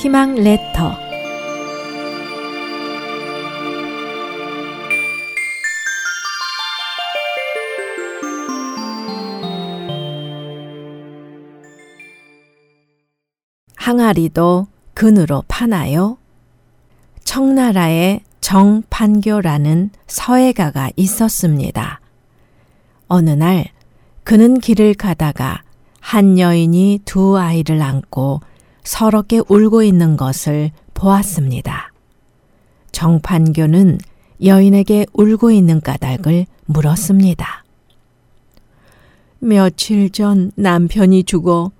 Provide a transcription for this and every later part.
희망 레터 항아리도 근으로 파나요? 청나라에 정판교라는 서예가가 있었습니다. 어느 날 그는 길을 가다가 한 여인이 두 아이를 안고 서럽게 울고 있는 것을 보았습니다. 정판교는 여인에게 울고 있는 까닭을 물었습니다. 며칠 전 남편이 죽어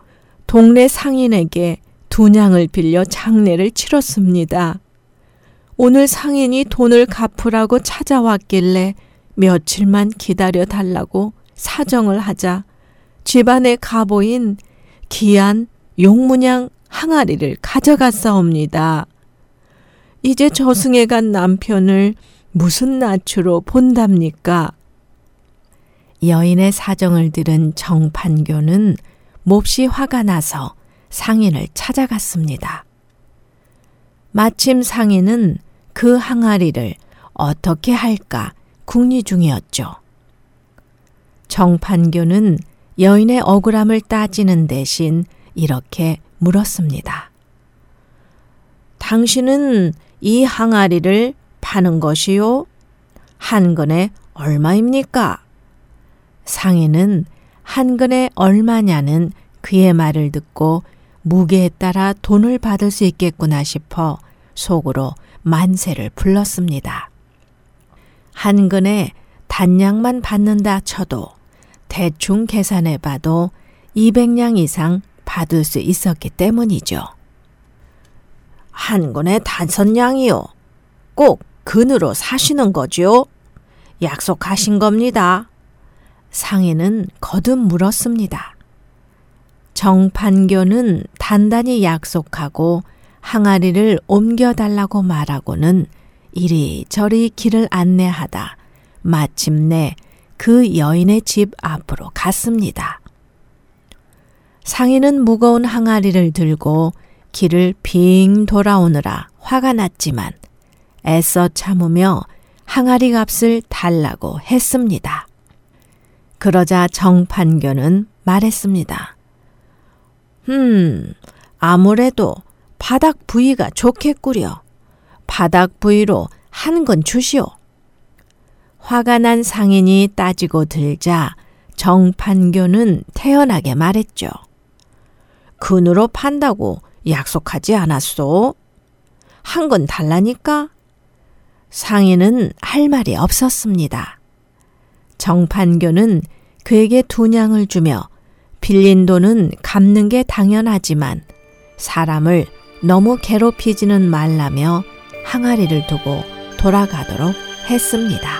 동네 상인에게 두냥을 빌려 장례를 치렀습니다. 오늘 상인이 돈을 갚으라고 찾아왔길래 며칠만 기다려 달라고 사정을 하자 집안의 가보인 귀한 용문양 항아리를 가져갔사옵니다. 이제 저승에 간 남편을 무슨 낯으로 본답니까? 여인의 사정을 들은 정판교는 몹시 화가 나서 상인을 찾아갔습니다. 마침 상인은 그 항아리를 어떻게 할까 궁리 중이었죠. 정판교는 여인의 억울함을 따지는 대신 이렇게 물었습니다. 당신은 이 항아리를 파는 것이요? 한 근에 얼마입니까? 상인은 한 근에 얼마냐는 그의 말을 듣고 무게에 따라 돈을 받을 수 있겠구나 싶어 속으로 만세를 불렀습니다. 한 근에 단량만 받는다 쳐도 대충 계산해 봐도 200량 이상 받을 수 있었기 때문이죠. 한 권에 다섯 량이요. 꼭 근으로 사시는 거죠? 약속하신 겁니다. 상인은 거듭 물었습니다. 정판교는 단단히 약속하고 항아리를 옮겨달라고 말하고는 이리저리 길을 안내하다 마침내 그 여인의 집 앞으로 갔습니다. 상인은 무거운 항아리를 들고 길을 빙 돌아오느라 화가 났지만 애써 참으며 항아리 값을 달라고 했습니다. 그러자 정판교는 말했습니다. 음, 아무래도 바닥 부위가 좋겠구려. 바닥 부위로 한 건 주시오. 화가 난 상인이 따지고 들자 정판교는 태연하게 말했죠. 근으로 판다고 약속하지 않았소? 한 건 달라니까? 상인은 할 말이 없었습니다. 정판교는 그에게 두 냥을 주며 빌린 돈은 갚는 게 당연하지만 사람을 너무 괴롭히지는 말라며 항아리를 두고 돌아가도록 했습니다.